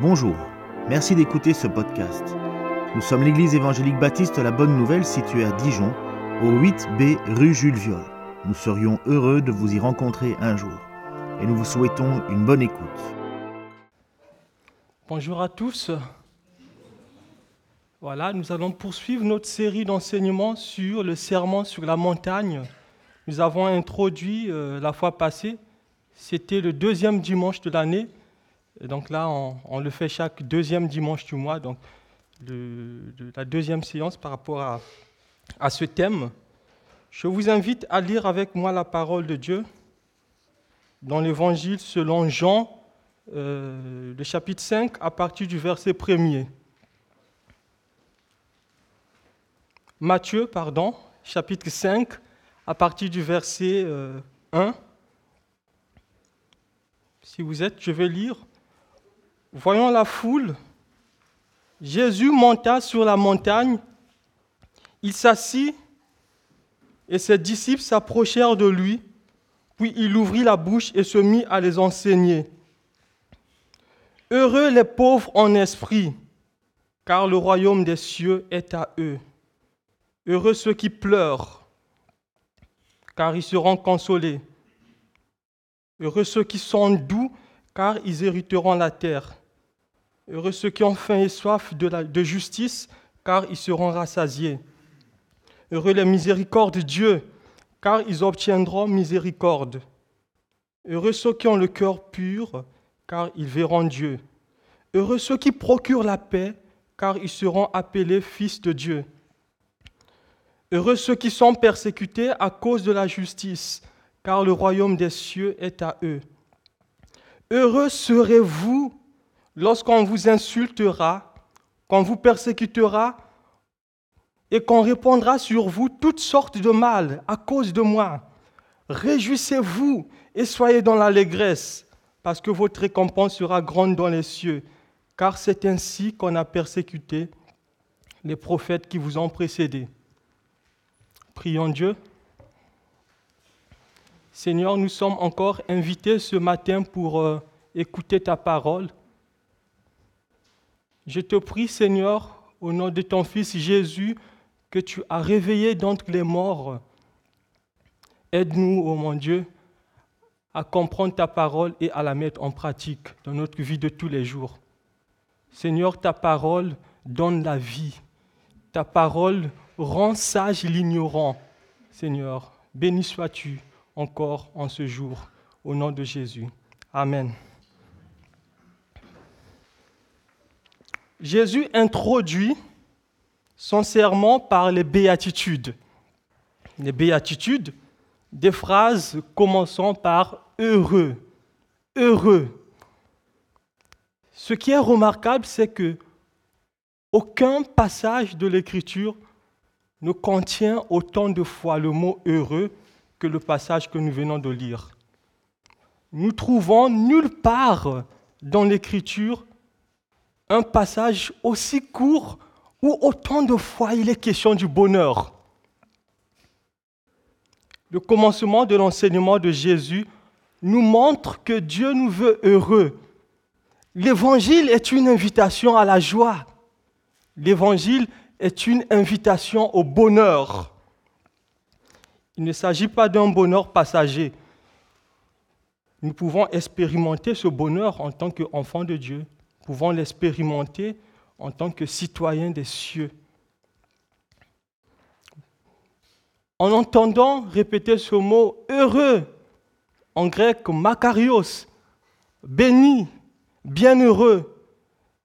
Bonjour, merci d'écouter ce podcast. Nous sommes l'église évangélique baptiste La Bonne Nouvelle située à Dijon, au 8B rue Jules Viol. Nous serions heureux de vous y rencontrer un jour et nous vous souhaitons une bonne écoute. Bonjour à tous. Voilà, nous allons poursuivre notre série d'enseignements sur le serment sur la montagne. Nous avons introduit euh, la fois passée, c'était le deuxième dimanche de l'année, et donc là, on, le fait chaque deuxième dimanche du mois, donc la deuxième séance par rapport à, à ce thème. Je vous invite à lire avec moi la parole de Dieu dans l'Évangile selon Jean, euh, le chapitre 5, à partir du verset 1er. Matthieu, pardon, chapitre 5, à partir du verset 1. Euh, si vous êtes, je vais lire. Voyant la foule, Jésus monta sur la montagne, il s'assit et ses disciples s'approchèrent de lui, puis il ouvrit la bouche et se mit à les enseigner. Heureux les pauvres en esprit, car le royaume des cieux est à eux. Heureux ceux qui pleurent, car ils seront consolés. Heureux ceux qui sont doux, car ils hériteront la terre. Heureux ceux qui ont faim et soif de, justice, car ils seront rassasiés. Heureux les miséricordes de Dieu, car ils obtiendront miséricorde. Heureux ceux qui ont le cœur pur, car ils verront Dieu. Heureux ceux qui procurent la paix, car ils seront appelés fils de Dieu. Heureux ceux qui sont persécutés à cause de la justice, car le royaume des cieux est à eux. Heureux serez-vous lorsqu'on vous insultera, qu'on vous persécutera et qu'on répondra sur vous toutes sortes de mal à cause de moi. Réjouissez-vous et soyez dans l'allégresse, parce que votre récompense sera grande dans les cieux, car c'est ainsi qu'on a persécuté les prophètes qui vous ont précédés. Prions Dieu. Seigneur, nous sommes encore invités ce matin pour euh, écouter ta parole. Je te prie, Seigneur, au nom de ton Fils Jésus, que tu as réveillé d'entre les morts. Aide-nous, ô mon Dieu, à comprendre ta parole et à la mettre en pratique dans notre vie de tous les jours. Seigneur, ta parole donne la vie. Ta parole rend sage l'ignorant. Seigneur, béni sois-tu encore en ce jour, au nom de Jésus. Amen. Jésus introduit son serment par les béatitudes. Les béatitudes, des phrases commençant par heureux, heureux. Ce qui est remarquable, c'est que aucun passage de l'Écriture ne contient autant de fois le mot heureux que le passage que nous venons de lire. Nous trouvons nulle part dans l'Écriture un passage aussi court où autant de fois il est question du bonheur. Le commencement de l'enseignement de Jésus nous montre que Dieu nous veut heureux. L'évangile est une invitation à la joie. L'évangile est une invitation au bonheur. Il ne s'agit pas d'un bonheur passager. Nous pouvons expérimenter ce bonheur en tant qu'enfants de Dieu pouvons l'expérimenter en tant que citoyens des cieux. En entendant répéter ce mot heureux, en grec makarios, béni, bienheureux,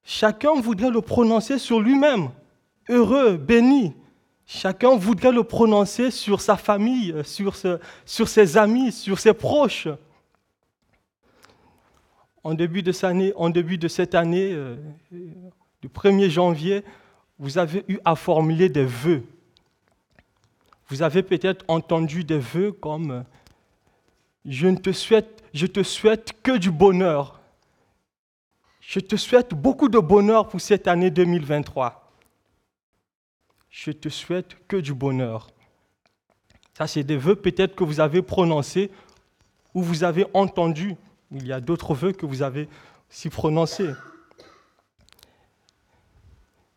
chacun voudrait le prononcer sur lui-même. Heureux, béni. Chacun voudrait le prononcer sur sa famille, sur, sur ses amis, sur ses proches en début de cette année, euh, du 1er janvier, vous avez eu à formuler des vœux. Vous avez peut-être entendu des vœux comme euh, je, ne te souhaite, je te souhaite que du bonheur. Je te souhaite beaucoup de bonheur pour cette année 2023. Je te souhaite que du bonheur. Ça, c'est des vœux peut-être que vous avez prononcés ou vous avez entendus il y a d'autres vœux que vous avez si prononcés.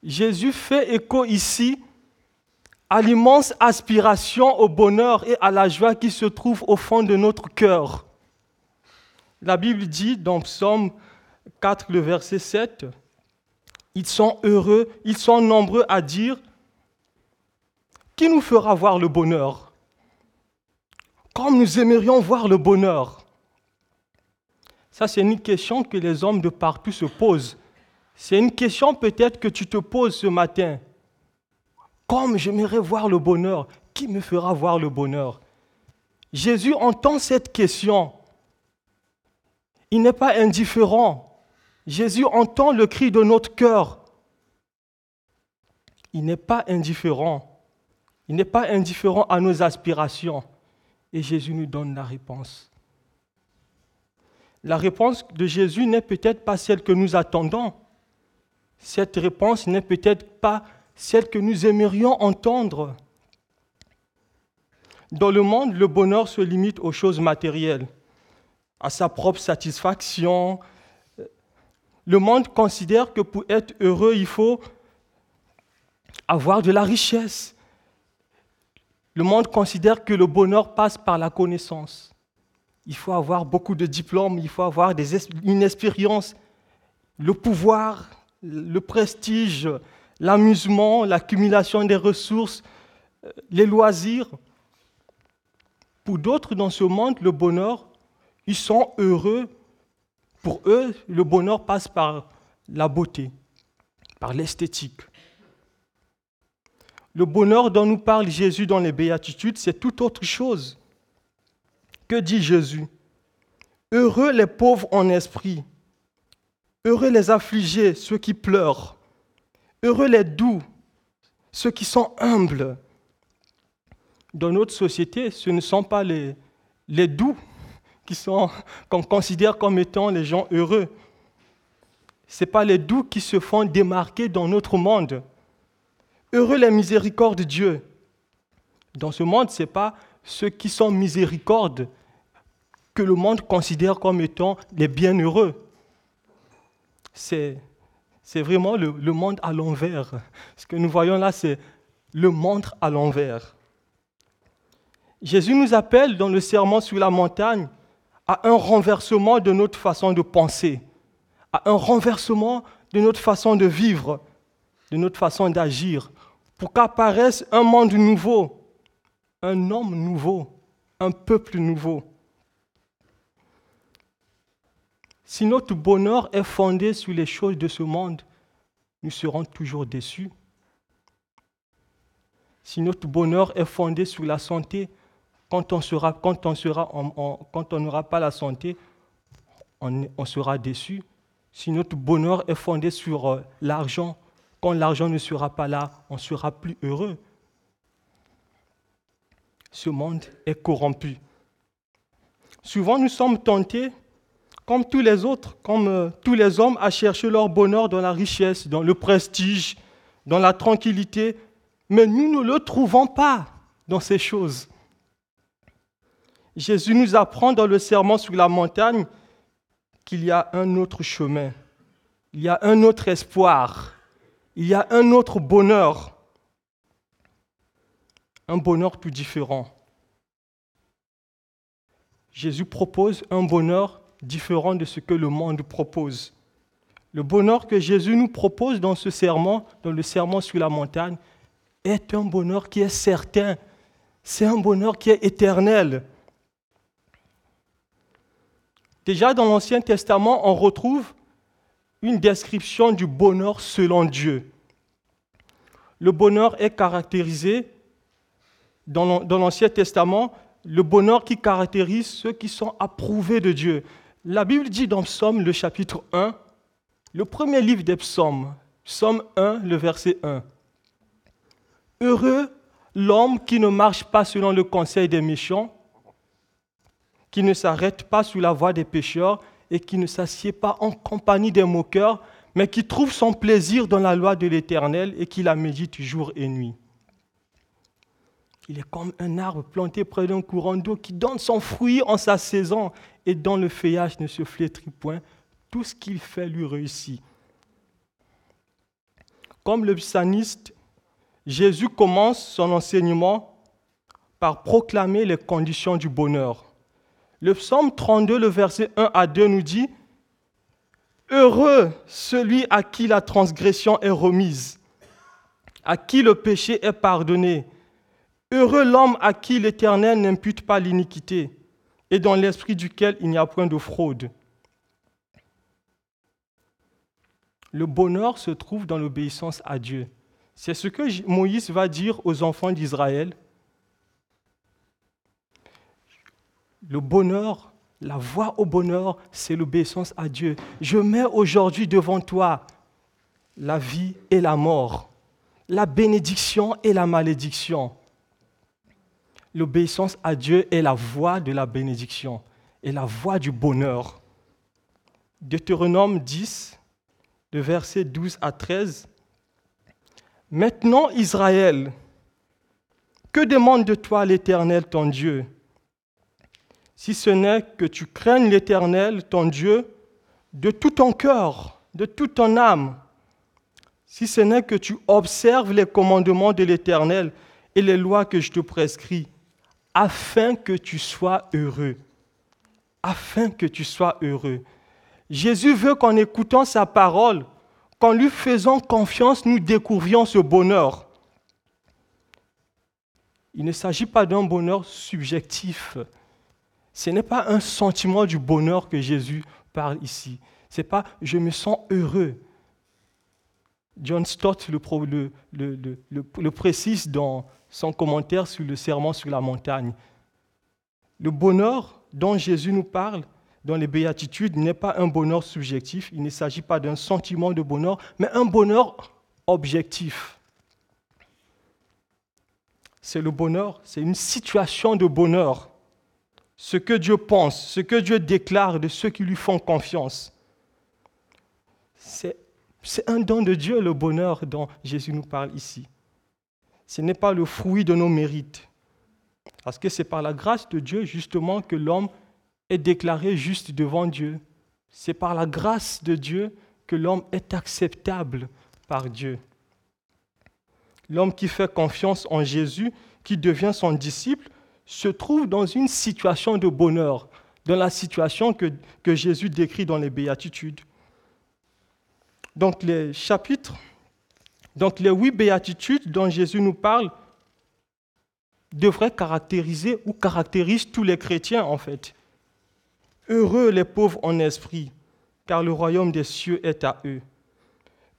Jésus fait écho ici à l'immense aspiration au bonheur et à la joie qui se trouve au fond de notre cœur. La Bible dit dans Psaume 4, le verset 7, Ils sont heureux, ils sont nombreux à dire, Qui nous fera voir le bonheur? Comme nous aimerions voir le bonheur? Ça, c'est une question que les hommes de partout se posent. C'est une question peut-être que tu te poses ce matin. Comme j'aimerais voir le bonheur, qui me fera voir le bonheur? Jésus entend cette question. Il n'est pas indifférent. Jésus entend le cri de notre cœur. Il n'est pas indifférent. Il n'est pas indifférent à nos aspirations. Et Jésus nous donne la réponse. La réponse de Jésus n'est peut-être pas celle que nous attendons. Cette réponse n'est peut-être pas celle que nous aimerions entendre. Dans le monde, le bonheur se limite aux choses matérielles, à sa propre satisfaction. Le monde considère que pour être heureux, il faut avoir de la richesse. Le monde considère que le bonheur passe par la connaissance. Il faut avoir beaucoup de diplômes, il faut avoir une expérience, le pouvoir, le prestige, l'amusement, l'accumulation des ressources, euh, les loisirs. Pour d'autres dans ce monde, le bonheur, ils sont heureux. Pour eux, le bonheur passe par la beauté, par l'esthétique. Le bonheur dont nous parle Jésus dans les béatitudes, c'est tout autre chose. Que dit Jésus? Heureux les pauvres en esprit, heureux les affligés, ceux qui pleurent, Heureux les doux, ceux qui sont humbles. Dans notre société, ce ne sont pas les, doux qui sont, qu'on considère comme étant les gens heureux. Ce n'est pas les doux qui se font démarquer dans notre monde. Heureux les miséricordes de Dieu. Dans ce monde, ce n'est pas ceux qui sont miséricordes que le monde considère comme étant les bienheureux. C'est vraiment le, monde à l'envers. Ce que nous voyons là, c'est le monde à l'envers. Jésus nous appelle dans le serment sur la montagne à un renversement de notre façon de penser, à un renversement de notre façon de vivre, de notre façon d'agir, pour qu'apparaisse un monde nouveau, un homme nouveau, un peuple nouveau. Si notre bonheur est fondé sur les choses de ce monde, nous serons toujours déçus. Si notre bonheur est fondé sur la santé, quand on sera, quand on sera, n'aura pas la santé, on, on sera déçu. Si notre bonheur est fondé sur euh, l'argent, quand l'argent ne sera pas là, on sera plus heureux. Ce monde est corrompu. Souvent, nous sommes tentés comme tous les autres, comme euh, tous les hommes, à chercher leur bonheur dans la richesse, dans le prestige, dans la tranquillité. Mais nous ne le trouvons pas dans ces choses. Jésus nous apprend dans le serment sur la montagne qu'il y a un autre chemin, il y a un autre espoir, il y a un autre bonheur, un bonheur plus différent. Jésus propose un bonheur différent de ce que le monde propose. Le bonheur que Jésus nous propose dans ce serment, dans le serment sur la montagne, est un bonheur qui est certain. C'est un bonheur qui est éternel. Déjà dans l'Ancien Testament, on retrouve une description du bonheur selon Dieu. Le bonheur est caractérisé dans l'Ancien Testament, le bonheur qui caractérise ceux qui sont approuvés de Dieu. La Bible dit dans Psaume, le chapitre 1, le premier livre des psaumes, Psaume 1, le verset 1. Heureux l'homme qui ne marche pas selon le conseil des méchants, qui ne s'arrête pas sous la voie des pécheurs et qui ne s'assied pas en compagnie des moqueurs, mais qui trouve son plaisir dans la loi de l'Éternel et qui la médite jour et nuit. Il est comme un arbre planté près d'un courant d'eau qui donne son fruit en sa saison et dont le feuillage ne se flétrit point. Tout ce qu'il fait lui réussit. comme le psalmiste, Jésus commence son enseignement par proclamer les conditions du bonheur. Le psaume 32, le verset 1 à 2 nous dit, Heureux celui à qui la transgression est remise, à qui le péché est pardonné. Heureux l'homme à qui l'Éternel n'impute pas l'iniquité et dans l'esprit duquel il n'y a point de fraude. Le bonheur se trouve dans l'obéissance à Dieu. C'est ce que Moïse va dire aux enfants d'Israël. Le bonheur, la voie au bonheur, c'est l'obéissance à Dieu. Je mets aujourd'hui devant toi la vie et la mort, la bénédiction et la malédiction. L'obéissance à Dieu est la voie de la bénédiction et la voie du bonheur. Deutéronome 10, de versets 12 à 13. Maintenant, Israël, que demande de toi l'Éternel ton Dieu? Si ce n'est que tu craignes l'Éternel ton Dieu de tout ton cœur, de toute ton âme, si ce n'est que tu observes les commandements de l'Éternel et les lois que je te prescris, afin que tu sois heureux. Afin que tu sois heureux. Jésus veut qu'en écoutant sa parole, qu'en lui faisant confiance, nous découvrions ce bonheur. Il ne s'agit pas d'un bonheur subjectif. Ce n'est pas un sentiment du bonheur que Jésus parle ici. Ce n'est pas je me sens heureux. John Stott le, le, précise dans son commentaire sur le serment sur la montagne. Le bonheur dont Jésus nous parle dans les béatitudes n'est pas un bonheur subjectif, il ne s'agit pas d'un sentiment de bonheur, mais un bonheur objectif. C'est le bonheur, c'est une situation de bonheur. Ce que Dieu pense, ce que Dieu déclare de ceux qui lui font confiance. C'est, un don de Dieu, le bonheur dont Jésus nous parle ici. Ce n'est pas le fruit de nos mérites. Parce que c'est par la grâce de Dieu justement que l'homme est déclaré juste devant Dieu. C'est par la grâce de Dieu que l'homme est acceptable par Dieu. L'homme qui fait confiance en Jésus, qui devient son disciple, se trouve dans une situation de bonheur, dans la situation que, que Jésus décrit dans les béatitudes. Donc les chapitres, donc les huit béatitudes dont Jésus nous parle devraient caractériser ou caractérisent tous les chrétiens en fait. Heureux les pauvres en esprit, car le royaume des cieux est à eux.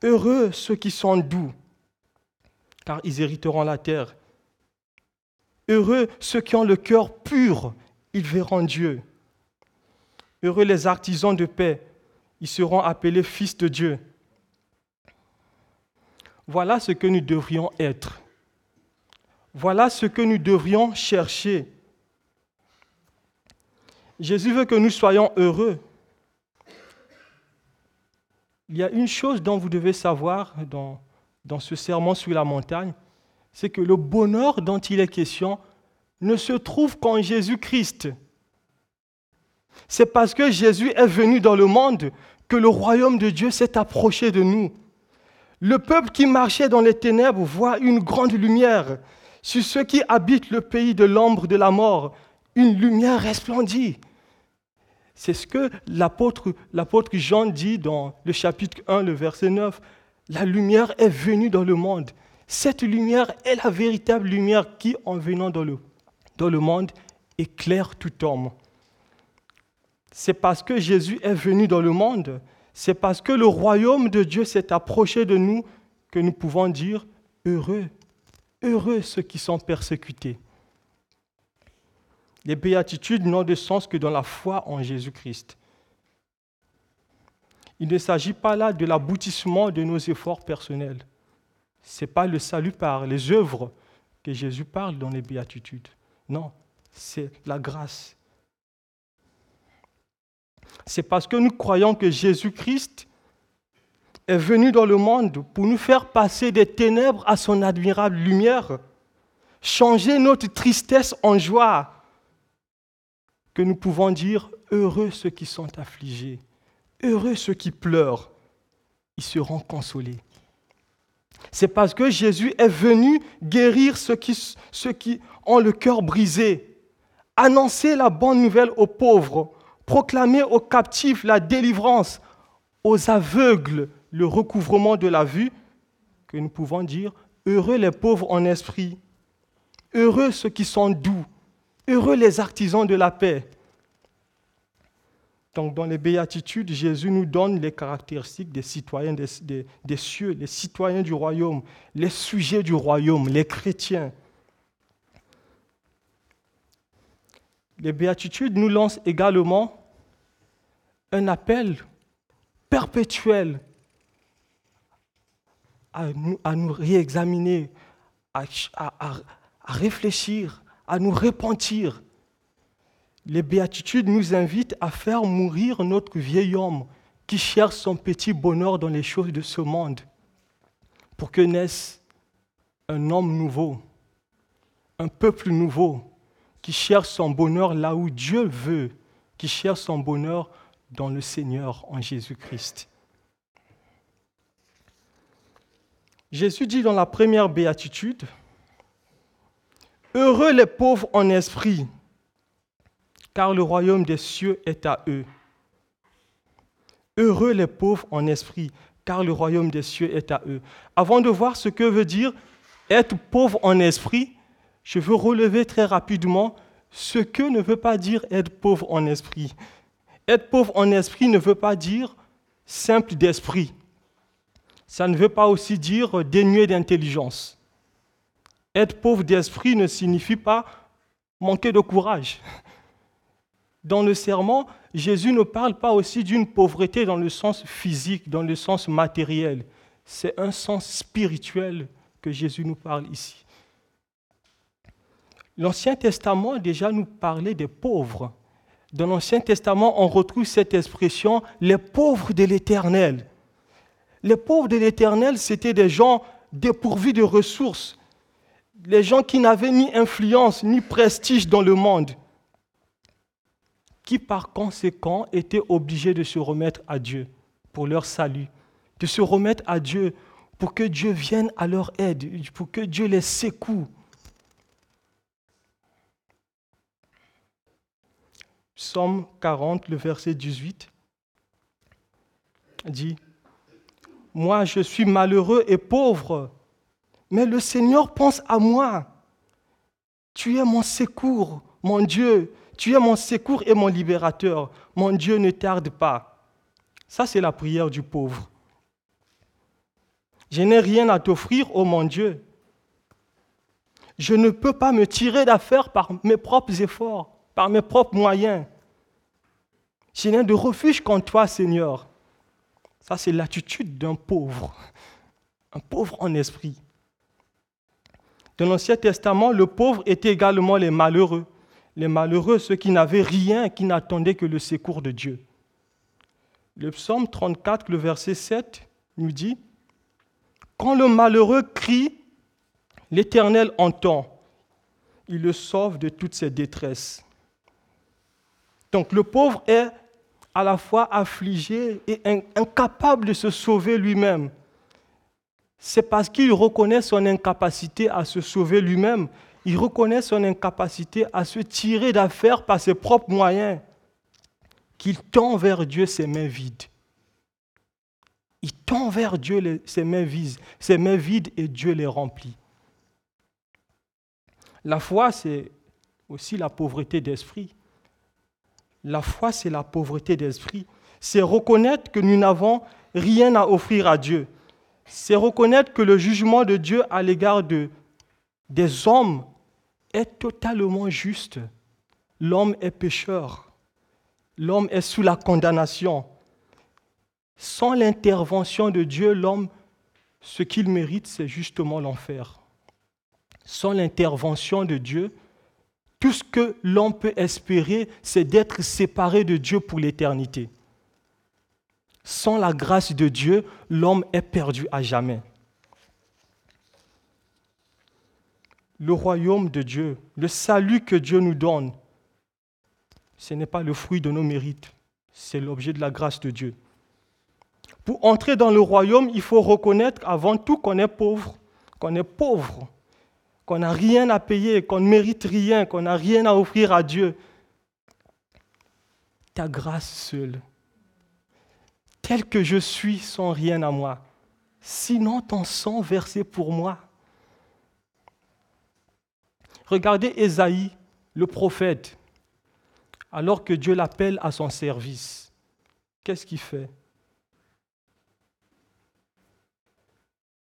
Heureux ceux qui sont doux, car ils hériteront la terre. Heureux ceux qui ont le cœur pur, ils verront Dieu. Heureux les artisans de paix, ils seront appelés fils de Dieu. Voilà ce que nous devrions être. Voilà ce que nous devrions chercher Jésus veut que nous soyons heureux. Il y a une chose dont vous devez savoir dans, ce serment sur la montagne, c'est que le bonheur dont il est question ne se trouve qu'en Jésus-Christ. C'est parce que Jésus est venu dans le monde que le royaume de Dieu s'est approché de nous. Le peuple qui marchait dans les ténèbres voit une grande lumière. Sur ceux qui habitent le pays de l'ombre de la mort, une lumière resplendit. C'est ce que l'apôtre, Jean dit dans le chapitre 1, le verset 9. La lumière est venue dans le monde. Cette lumière est la véritable lumière qui, en venant dans le, dans le monde, éclaire tout homme. C'est parce que Jésus est venu dans le monde, c'est parce que le royaume de Dieu s'est approché de nous que nous pouvons dire heureux, heureux ceux qui sont persécutés. Les béatitudes n'ont de sens que dans la foi en Jésus-Christ. Il ne s'agit pas là de l'aboutissement de nos efforts personnels. Ce n'est pas le salut par les œuvres que Jésus parle dans les béatitudes. Non, c'est la grâce. C'est parce que nous croyons que Jésus-Christ est venu dans le monde pour nous faire passer des ténèbres à son admirable lumière, changer notre tristesse en joie, que nous pouvons dire Heureux ceux qui sont affligés, heureux ceux qui pleurent, ils seront consolés. C'est parce que Jésus est venu guérir ceux qui, ceux qui ont le cœur brisé, annoncer la bonne nouvelle aux pauvres, proclamer aux captifs la délivrance, aux aveugles le recouvrement de la vue, que nous pouvons dire, heureux les pauvres en esprit, heureux ceux qui sont doux, heureux les artisans de la paix. Donc dans les béatitudes, Jésus nous donne les caractéristiques des citoyens des, des cieux, les citoyens du royaume, les sujets du royaume, les chrétiens. Les béatitudes nous lancent également un appel perpétuel à nous, réexaminer, à réfléchir, à nous repentir. Les béatitudes nous invitent à faire mourir notre vieil homme qui cherche son petit bonheur dans les choses de ce monde pour que naisse un homme nouveau, un peuple nouveau qui cherche son bonheur là où Dieu veut, qui cherche son bonheur dans le Seigneur en Jésus-Christ. Jésus dit dans la première béatitude, Heureux les pauvres en esprit, car le royaume des cieux est à eux. Heureux les pauvres en esprit, car le royaume des cieux est à eux. Avant de voir ce que veut dire être pauvre en esprit, je veux relever très rapidement ce que ne veut pas dire être pauvre en esprit. Être pauvre en esprit ne veut pas dire simple d'esprit. Ça ne veut pas aussi dire dénué d'intelligence. Être pauvre d'esprit ne signifie pas manquer de courage. Dans le serment, Jésus ne parle pas aussi d'une pauvreté dans le sens physique, dans le sens matériel. C'est un sens spirituel que Jésus nous parle ici. L'Ancien Testament déjà nous parlait des pauvres. Dans l'Ancien Testament, on retrouve cette expression les pauvres de l'Éternel. Les pauvres de l'Éternel, c'était des gens dépourvus de ressources, les gens qui n'avaient ni influence ni prestige dans le monde, qui par conséquent étaient obligés de se remettre à Dieu pour leur salut, de se remettre à Dieu pour que Dieu vienne à leur aide, pour que Dieu les secoue. Psaume 40, le verset 18 dit, Moi je suis malheureux et pauvre, mais le Seigneur pense à moi. Tu es mon secours, mon Dieu, tu es mon secours et mon libérateur. Mon Dieu ne tarde pas. Ça, c'est la prière du pauvre. Je n'ai rien à t'offrir, ô mon Dieu. Je ne peux pas me tirer d'affaire par mes propres efforts par mes propres moyens. Je n'ai de refuge qu'en toi, Seigneur. Ça, c'est l'attitude d'un pauvre, un pauvre en esprit. Dans l'Ancien Testament, le pauvre était également les malheureux. Les malheureux, ceux qui n'avaient rien, qui n'attendaient que le secours de Dieu. Le psaume 34, le verset 7, nous dit, Quand le malheureux crie, l'Éternel entend, il le sauve de toutes ses détresses. Donc le pauvre est à la fois affligé et incapable de se sauver lui-même. C'est parce qu'il reconnaît son incapacité à se sauver lui-même, il reconnaît son incapacité à se tirer d'affaire par ses propres moyens, qu'il tend vers Dieu ses mains vides. Il tend vers Dieu ses mains vides, ses mains vides et Dieu les remplit. La foi, c'est aussi la pauvreté d'esprit. La foi, c'est la pauvreté d'esprit. C'est reconnaître que nous n'avons rien à offrir à Dieu. C'est reconnaître que le jugement de Dieu à l'égard de, des hommes est totalement juste. L'homme est pécheur. L'homme est sous la condamnation. Sans l'intervention de Dieu, l'homme, ce qu'il mérite, c'est justement l'enfer. Sans l'intervention de Dieu, tout ce que l'homme peut espérer, c'est d'être séparé de Dieu pour l'éternité. Sans la grâce de Dieu, l'homme est perdu à jamais. Le royaume de Dieu, le salut que Dieu nous donne, ce n'est pas le fruit de nos mérites, c'est l'objet de la grâce de Dieu. Pour entrer dans le royaume, il faut reconnaître avant tout qu'on est pauvre, qu'on est pauvre, qu'on n'a rien à payer, qu'on ne mérite rien, qu'on n'a rien à offrir à Dieu. Ta grâce seule, tel que je suis sans rien à moi, sinon ton sang versé pour moi. Regardez Ésaïe, le prophète, alors que Dieu l'appelle à son service. Qu'est-ce qu'il fait?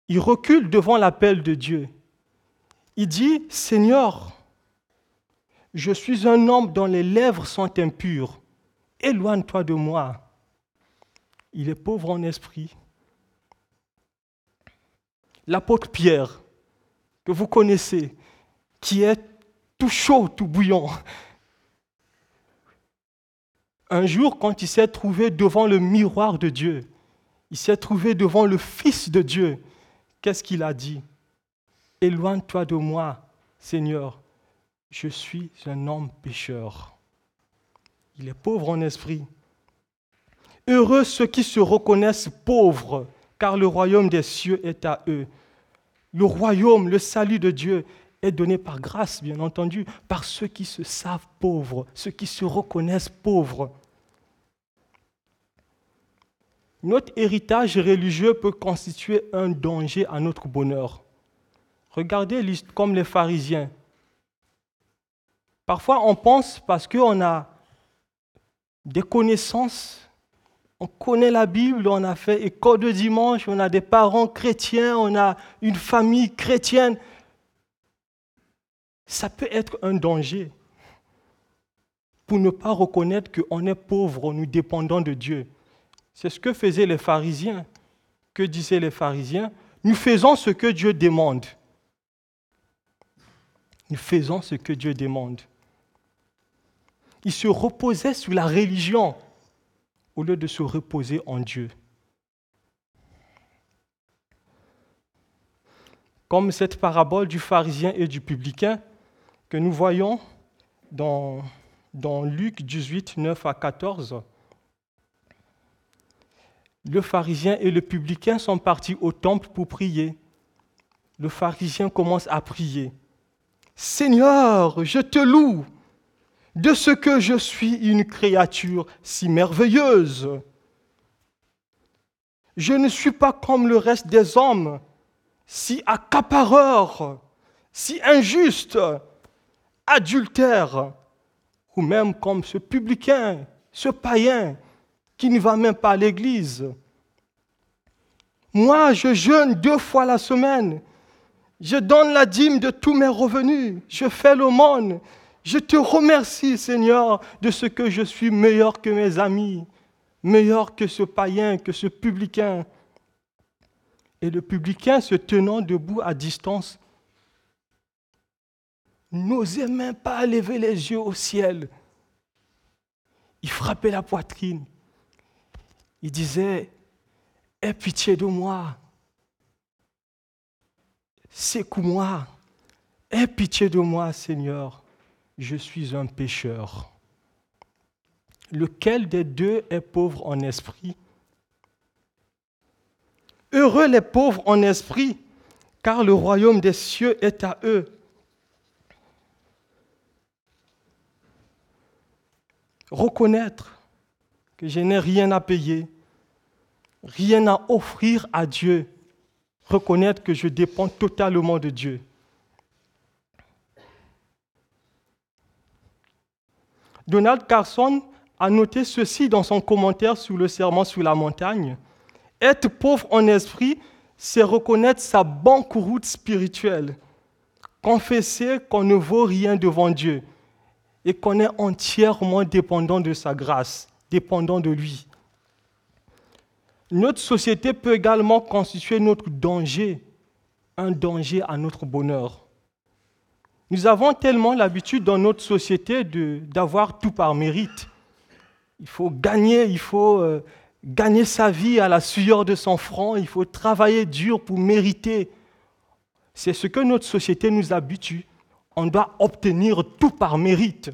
Il recule devant l'appel de Dieu. Il dit, Seigneur, je suis un homme dont les lèvres sont impures. Éloigne-toi de moi. Il est pauvre en esprit. L'apôtre Pierre, que vous connaissez, qui est tout chaud, tout bouillant. Un jour, quand il s'est trouvé devant le miroir de Dieu, il s'est trouvé devant le Fils de Dieu, qu'est-ce qu'il a dit? Éloigne-toi de moi, Seigneur, je suis un homme pécheur. Il est pauvre en esprit. Heureux ceux qui se reconnaissent pauvres, car le royaume des cieux est à eux. Le royaume, le salut de Dieu est donné par grâce, bien entendu, par ceux qui se savent pauvres, ceux qui se reconnaissent pauvres. Notre héritage religieux peut constituer un danger à notre bonheur. Regardez comme les pharisiens. Parfois, on pense parce qu'on a des connaissances on connaît la Bible, on a fait école de dimanche, on a des parents chrétiens, on a une famille chrétienne. Ça peut être un danger pour ne pas reconnaître qu'on est pauvre, nous dépendons de Dieu. C'est ce que faisaient les pharisiens. Que disaient les pharisiens? Nous faisons ce que Dieu demande. Nous faisons ce que Dieu demande. Ils se reposaient sur la religion au lieu de se reposer en Dieu. Comme cette parabole du pharisien et du publicain que nous voyons dans, dans Luc 18, 9 à 14. Le pharisien et le publicain sont partis au temple pour prier. Le pharisien commence à prier. Seigneur, je te loue de ce que je suis une créature si merveilleuse. Je ne suis pas comme le reste des hommes, si accapareur, si injuste, adultère, ou même comme ce publicain, ce païen qui ne va même pas à l'église. Moi, je jeûne deux fois la semaine. Je donne la dîme de tous mes revenus. Je fais l'aumône. Je te remercie, Seigneur, de ce que je suis meilleur que mes amis, meilleur que ce païen, que ce publicain. Et le publicain, se tenant debout à distance, n'osait même pas lever les yeux au ciel. Il frappait la poitrine. Il disait, Aie pitié de moi. Secoue-moi. Aie pitié de moi, Seigneur je suis un pécheur. Lequel des deux est pauvre en esprit? Heureux les pauvres en esprit, car le royaume des cieux est à eux. Reconnaître que je n'ai rien à payer, rien à offrir à Dieu. Reconnaître que je dépends totalement de Dieu. Donald Carson a noté ceci dans son commentaire sur le serment sur la montagne. Être pauvre en esprit, c'est reconnaître sa banqueroute spirituelle, confesser qu'on ne vaut rien devant Dieu et qu'on est entièrement dépendant de sa grâce, dépendant de lui. Notre société peut également constituer notre danger, un danger à notre bonheur. Nous avons tellement l'habitude dans notre société d'avoir tout par mérite. Il faut gagner, il faut euh, gagner sa vie à la sueur de son front, il faut travailler dur pour mériter. C'est ce que notre société nous habitue. On doit obtenir tout par mérite.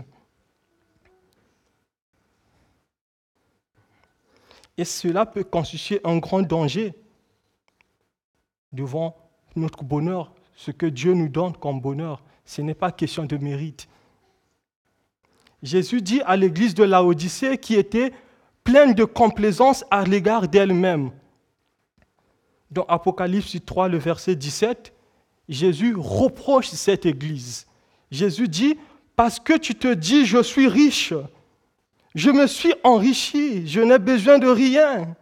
Et cela peut constituer un grand danger devant notre bonheur, ce que Dieu nous donne comme bonheur. Ce n'est pas question de mérite. Jésus dit à l'église de Laodicée qui était pleine de complaisance à l'égard d'elle-même. Dans Apocalypse 3, le verset 17, Jésus reproche cette église. Jésus dit, parce que tu te dis, je suis riche, je me suis enrichi, je n'ai besoin de rien.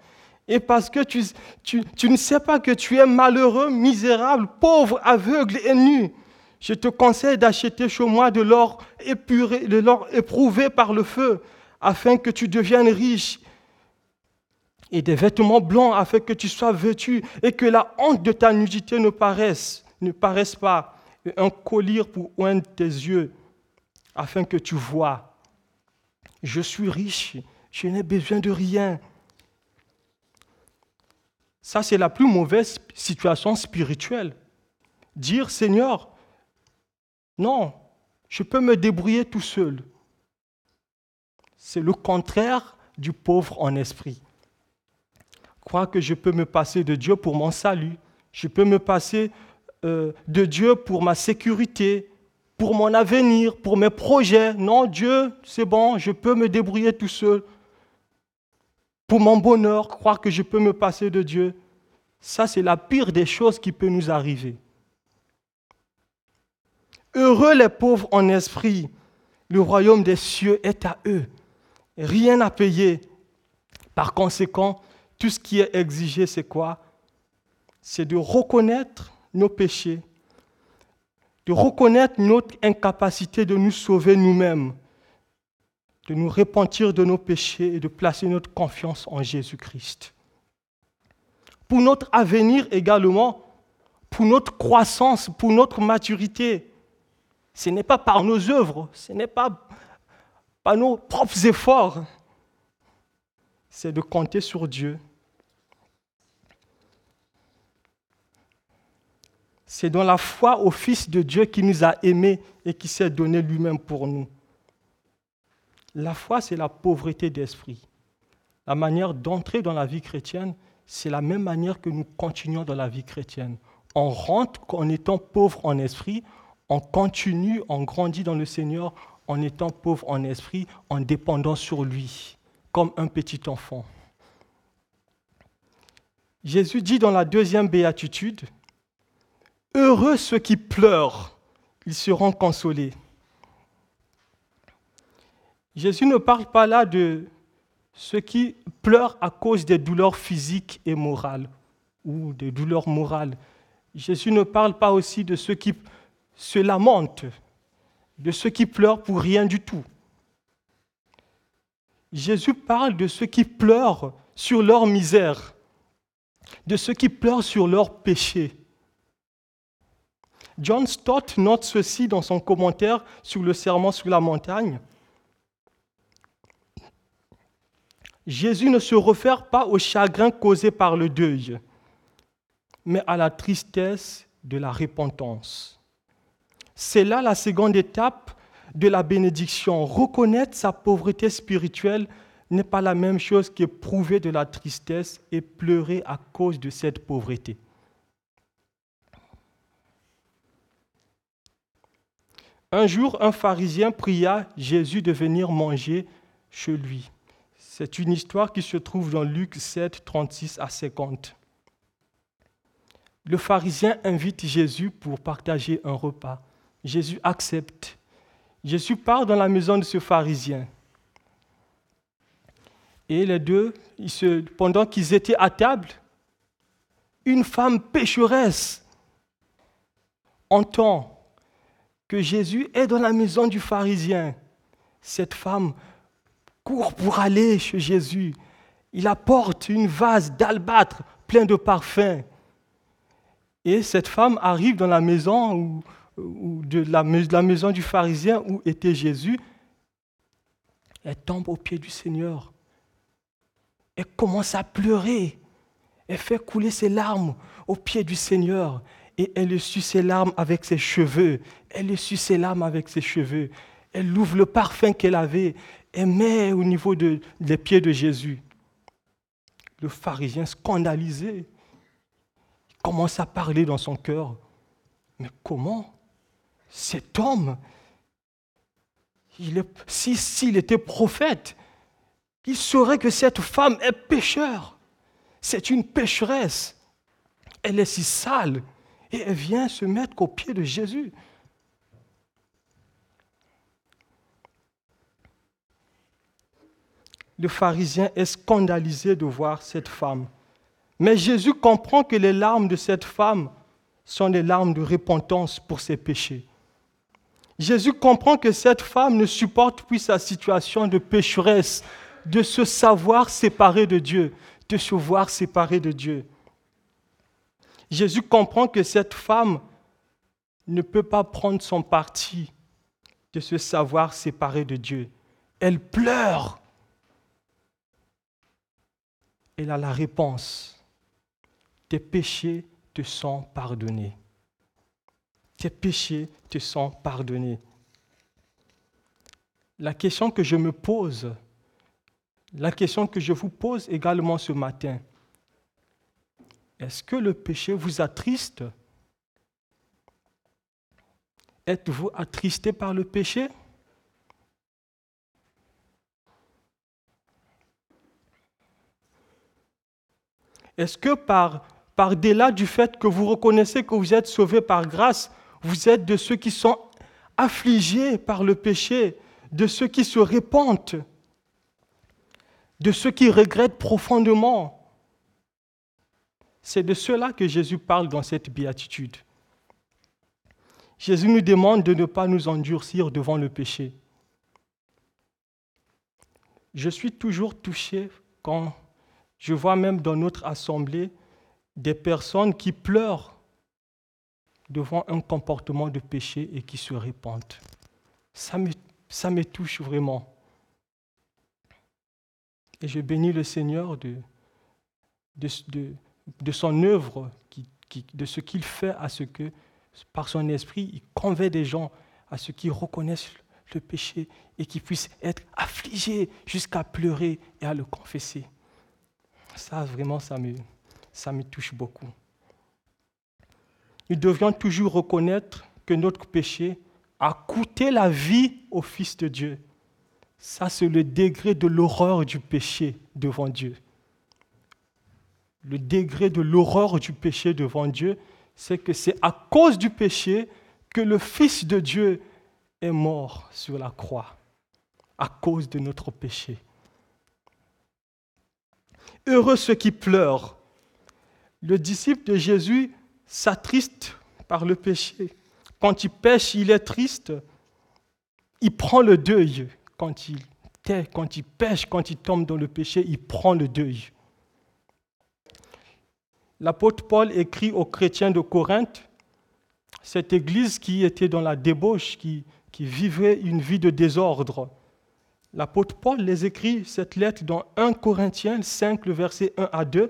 Et parce que tu, ne sais pas que tu es malheureux, misérable, pauvre, aveugle et nu, je te conseille d'acheter chez moi de l'or éprouvé par le feu, afin que tu deviennes riche, et des vêtements blancs afin que tu sois vêtu, et que la honte de ta nudité ne paraisse, ne paraisse pas, et un collier pour oindre tes yeux, afin que tu vois. Je suis riche, je n'ai besoin de rien. Ça, c'est la plus mauvaise situation spirituelle. Dire, Seigneur, non, je peux me débrouiller tout seul. C'est le contraire du pauvre en esprit. Croire que je peux me passer de Dieu pour mon salut, je peux me passer euh, de Dieu pour ma sécurité, pour mon avenir, pour mes projets. Non, Dieu, c'est bon, je peux me débrouiller tout seul. Pour mon bonheur, croire que je peux me passer de Dieu, ça c'est la pire des choses qui peut nous arriver. Heureux les pauvres en esprit, le royaume des cieux est à eux. Rien à payer. Par conséquent, tout ce qui est exigé, c'est quoi? C'est de reconnaître nos péchés de reconnaître notre incapacité de nous sauver nous-mêmes, de nous repentir de nos péchés et de placer notre confiance en Jésus-Christ. Pour notre avenir également, pour notre croissance, pour notre maturité, ce n'est pas par nos œuvres, ce n'est pas par nos propres efforts, c'est de compter sur Dieu C'est dans la foi au Fils de Dieu qui nous a aimés et qui s'est donné lui-même pour nous. La foi, c'est la pauvreté d'esprit. La manière d'entrer dans la vie chrétienne, c'est la même manière que nous continuons dans la vie chrétienne. On rentre en étant pauvre en esprit, on continue, on grandit dans le Seigneur en étant pauvre en esprit, en dépendant sur lui, comme un petit enfant. Jésus dit dans la deuxième béatitude, Heureux ceux qui pleurent, ils seront consolés. Jésus ne parle pas là de ceux qui pleurent à cause des douleurs physiques et morales ou des douleurs morales. Jésus ne parle pas aussi de ceux qui se lamentent, de ceux qui pleurent pour rien du tout. Jésus parle de ceux qui pleurent sur leur misère, de ceux qui pleurent sur leur péché, John Stott note ceci dans son commentaire sur le serment sur la montagne. Jésus ne se réfère pas au chagrin causé par le deuil, mais à la tristesse de la repentance. C'est là la seconde étape de la bénédiction. Reconnaître sa pauvreté spirituelle n'est pas la même chose qu'éprouver de la tristesse et pleurer à cause de cette pauvreté. Un jour, un pharisien pria Jésus de venir manger chez lui. C'est une histoire qui se trouve dans Luc 7, 36 à 50. Le pharisien invite Jésus pour partager un repas. Jésus accepte. Jésus part dans la maison de ce pharisien. Et les deux, pendant qu'ils étaient à table, une femme pécheresse entend que Jésus est dans la maison du pharisien. Cette femme court pour aller chez Jésus. Il apporte une vase d'albâtre plein de parfums. Et cette femme arrive dans la maison de la, maison du pharisien où était Jésus. Elle tombe au pied du Seigneur. Elle commence à pleurer. Elle fait couler ses larmes au pied du Seigneur et elle essuie ses larmes avec ses cheveux. Elle essuie ses larmes avec ses cheveux. Elle ouvre le parfum qu'elle avait et met au niveau des pieds de Jésus. Le pharisien scandalisé, commence à parler dans son cœur. Mais comment cet homme, s'il si, était prophète, il saurait que cette femme est pécheur. C'est une pécheresse. Elle est si sale. Et elle vient se mettre au pied de Jésus. Le pharisien est scandalisé de voir cette femme. Mais Jésus comprend que les larmes de cette femme sont des larmes de repentance pour ses péchés. Jésus comprend que cette femme ne supporte plus sa situation de pécheresse, de se savoir séparée de Dieu, de se voir séparée de Dieu. Jésus comprend que cette femme ne peut pas prendre son parti de se savoir séparée de Dieu. Elle pleure. Elle a la réponse. Tes péchés te sont pardonnés. Tes péchés te sont pardonnés. La question que je me pose, la question que je vous pose également ce matin, est-ce que le péché vous attriste? Êtes-vous attristé par le péché? Est-ce que par, delà du fait que vous reconnaissez que vous êtes sauvé par grâce, vous êtes de ceux qui sont affligés par le péché, de ceux qui se répandent, de ceux qui regrettent profondément? C'est de cela que Jésus parle dans cette béatitude. Jésus nous demande de ne pas nous endurcir devant le péché. Je suis toujours touché quand je vois même dans notre assemblée des personnes qui pleurent devant un comportement de péché et qui se répandent. Ça me, ça me touche vraiment. Et je bénis le Seigneur de, son œuvre, de ce qu'il fait à ce que, par son esprit, il convainc des gens à ce qu'ils reconnaissent le péché et qu'ils puissent être affligés jusqu'à pleurer et à le confesser. Ça, vraiment, ça me, touche beaucoup. Nous devions toujours reconnaître que notre péché a coûté la vie au Fils de Dieu. Ça, c'est le degré de l'horreur du péché devant Dieu le degré de l'horreur du péché devant Dieu, c'est que c'est à cause du péché que le Fils de Dieu est mort sur la croix, à cause de notre péché. Heureux ceux qui pleurent. Le disciple de Jésus s'attriste par le péché. Quand il pêche, il est triste. Il prend le deuil. Quand il tait, quand il pêche, quand il tombe dans le péché, il prend le deuil l'apôtre Paul écrit aux chrétiens de Corinthe, cette église qui était dans la débauche, qui, vivait une vie de désordre. L'apôtre Paul les écrit cette lettre dans 1 Corinthiens 5, le verset 1 à 2.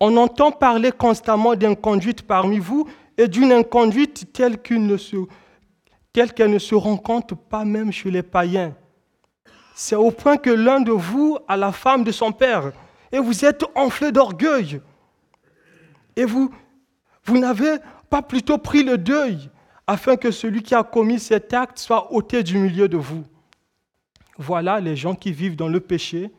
On entend parler constamment d'inconduite parmi vous et d'une inconduite telle qu'elle ne, ne se rencontre pas même chez les païens. C'est au point que l'un de vous a la femme de son père et vous êtes enflé d'orgueil. Et vous, vous n'avez pas plutôt pris le deuil afin que celui qui a commis cet acte soit ôté du milieu de vous. Voilà les gens qui vivent dans le péché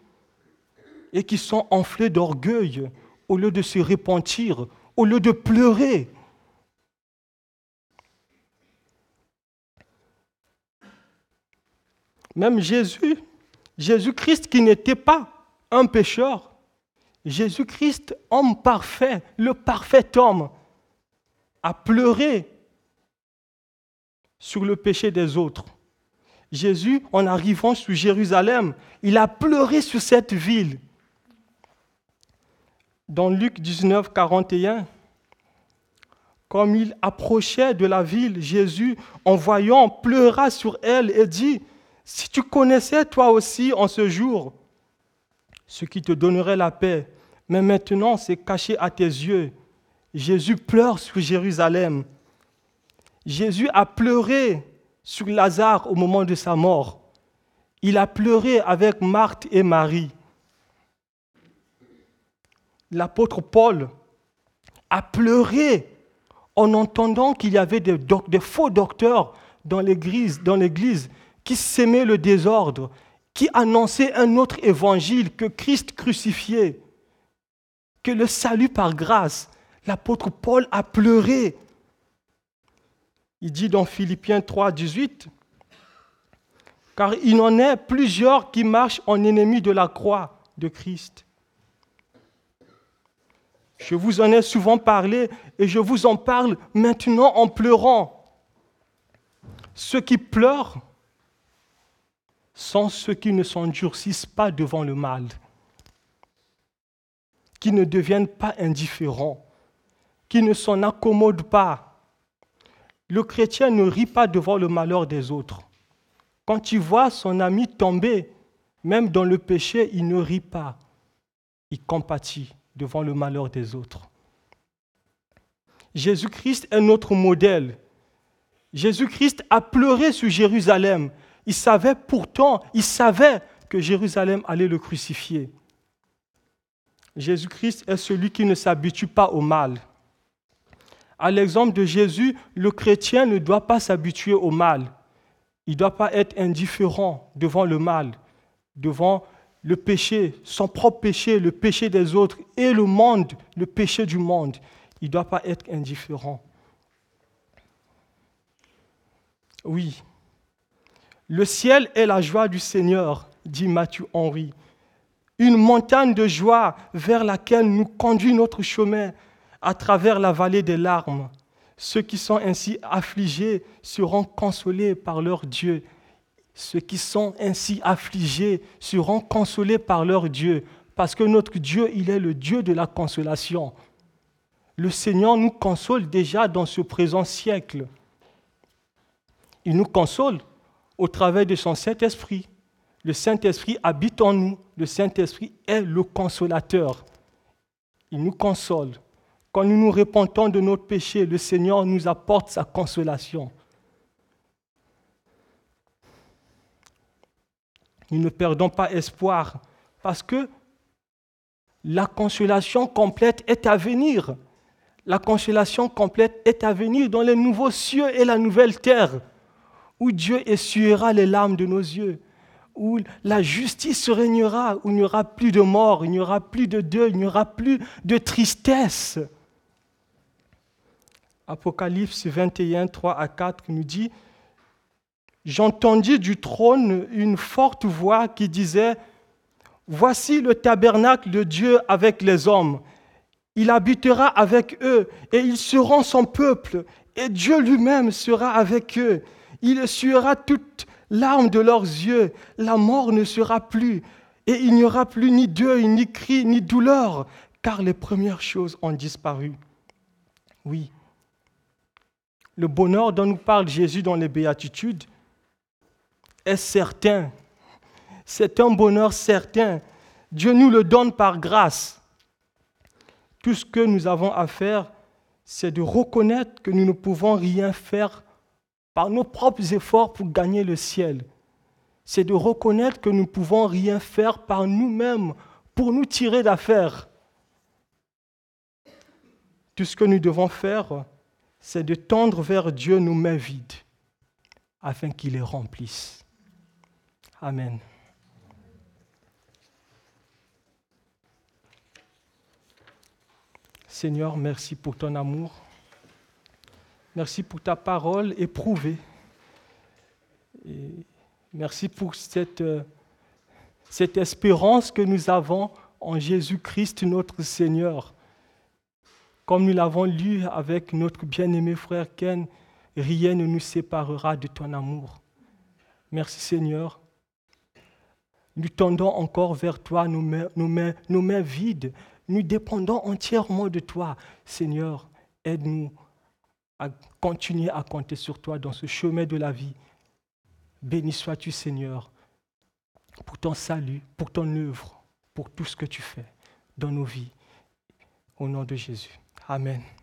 et qui sont enflés d'orgueil au lieu de se repentir, au lieu de pleurer. Même Jésus, Jésus-Christ qui n'était pas un pécheur, Jésus-Christ, homme parfait, le parfait homme, a pleuré sur le péché des autres. Jésus, en arrivant sur Jérusalem, il a pleuré sur cette ville. Dans Luc 19, 41, comme il approchait de la ville, Jésus, en voyant, pleura sur elle et dit, si tu connaissais toi aussi en ce jour ce qui te donnerait la paix, mais maintenant c'est caché à tes yeux. Jésus pleure sur Jérusalem. Jésus a pleuré sur Lazare au moment de sa mort. Il a pleuré avec Marthe et Marie. l'apôtre Paul a pleuré en entendant qu'il y avait des, faux docteurs dans l'église, qui sémaient le désordre, qui annonçaient un autre évangile que Christ crucifié, que le salut par grâce. L'apôtre Paul a pleuré. Il dit dans Philippiens 3, 18, car il en est plusieurs qui marchent en ennemis de la croix de Christ. Je vous en ai souvent parlé et je vous en parle maintenant en pleurant. Ceux qui pleurent sont ceux qui ne s'endurcissent pas devant le mal, qui ne deviennent pas indifférents, qui ne s'en accommodent pas. Le chrétien ne rit pas devant le malheur des autres. Quand il voit son ami tomber, même dans le péché, il ne rit pas. Il compatit devant le malheur des autres. Jésus-Christ est notre modèle. Jésus-Christ a pleuré sur Jérusalem. Il savait pourtant, il savait que Jérusalem allait le crucifier. Jésus-Christ est celui qui ne s'habitue pas au mal. À l'exemple de Jésus, le chrétien ne doit pas s'habituer au mal. Il ne doit pas être indifférent devant le mal, devant le péché, son propre péché, le péché des autres et le monde, le péché du monde. Il ne doit pas être indifférent. Oui, le ciel est la joie du Seigneur, dit Matthieu Henry. Une montagne de joie vers laquelle nous conduit notre chemin à travers la vallée des larmes. Ceux qui sont ainsi affligés seront consolés par leur Dieu ceux qui sont ainsi affligés seront consolés par leur Dieu, parce que notre Dieu, il est le Dieu de la consolation. Le Seigneur nous console déjà dans ce présent siècle. Il nous console au travers de son Saint-Esprit. Le Saint-Esprit habite en nous. Le Saint-Esprit est le consolateur. Il nous console. Quand nous nous repentons de notre péché, le Seigneur nous apporte sa consolation. Nous ne perdons pas espoir parce que la consolation complète est à venir. La consolation complète est à venir dans les nouveaux cieux et la nouvelle terre, où Dieu essuiera les larmes de nos yeux, où la justice régnera, où il n'y aura plus de mort, il n'y aura plus de deuil, il n'y aura plus de tristesse. Apocalypse 21, 3 à 4 nous dit, j'entendis du trône une forte voix qui disait, Voici le tabernacle de Dieu avec les hommes. Il habitera avec eux et ils seront son peuple et Dieu lui-même sera avec eux. Il essuiera toute larme de leurs yeux. La mort ne sera plus et il n'y aura plus ni deuil, ni cri, ni douleur, car les premières choses ont disparu. Oui. Le bonheur dont nous parle Jésus dans les béatitudes, est certain. C'est un bonheur certain. Dieu nous le donne par grâce. Tout ce que nous avons à faire, c'est de reconnaître que nous ne pouvons rien faire par nos propres efforts pour gagner le ciel. C'est de reconnaître que nous ne pouvons rien faire par nous-mêmes pour nous tirer d'affaire. Tout ce que nous devons faire, c'est de tendre vers Dieu nos mains vides afin qu'il les remplisse. Amen. Seigneur, merci pour ton amour. Merci pour ta parole éprouvée. Merci pour cette, euh, cette espérance que nous avons en Jésus-Christ notre Seigneur. Comme nous l'avons lu avec notre bien-aimé frère Ken, rien ne nous séparera de ton amour. Merci Seigneur nous tendons encore vers toi nos mains, vides. Nous dépendons entièrement de toi. Seigneur, aide-nous à continuer à compter sur toi dans ce chemin de la vie. Béni sois-tu, Seigneur, pour ton salut, pour ton œuvre, pour tout ce que tu fais dans nos vies. Au nom de Jésus. Amen.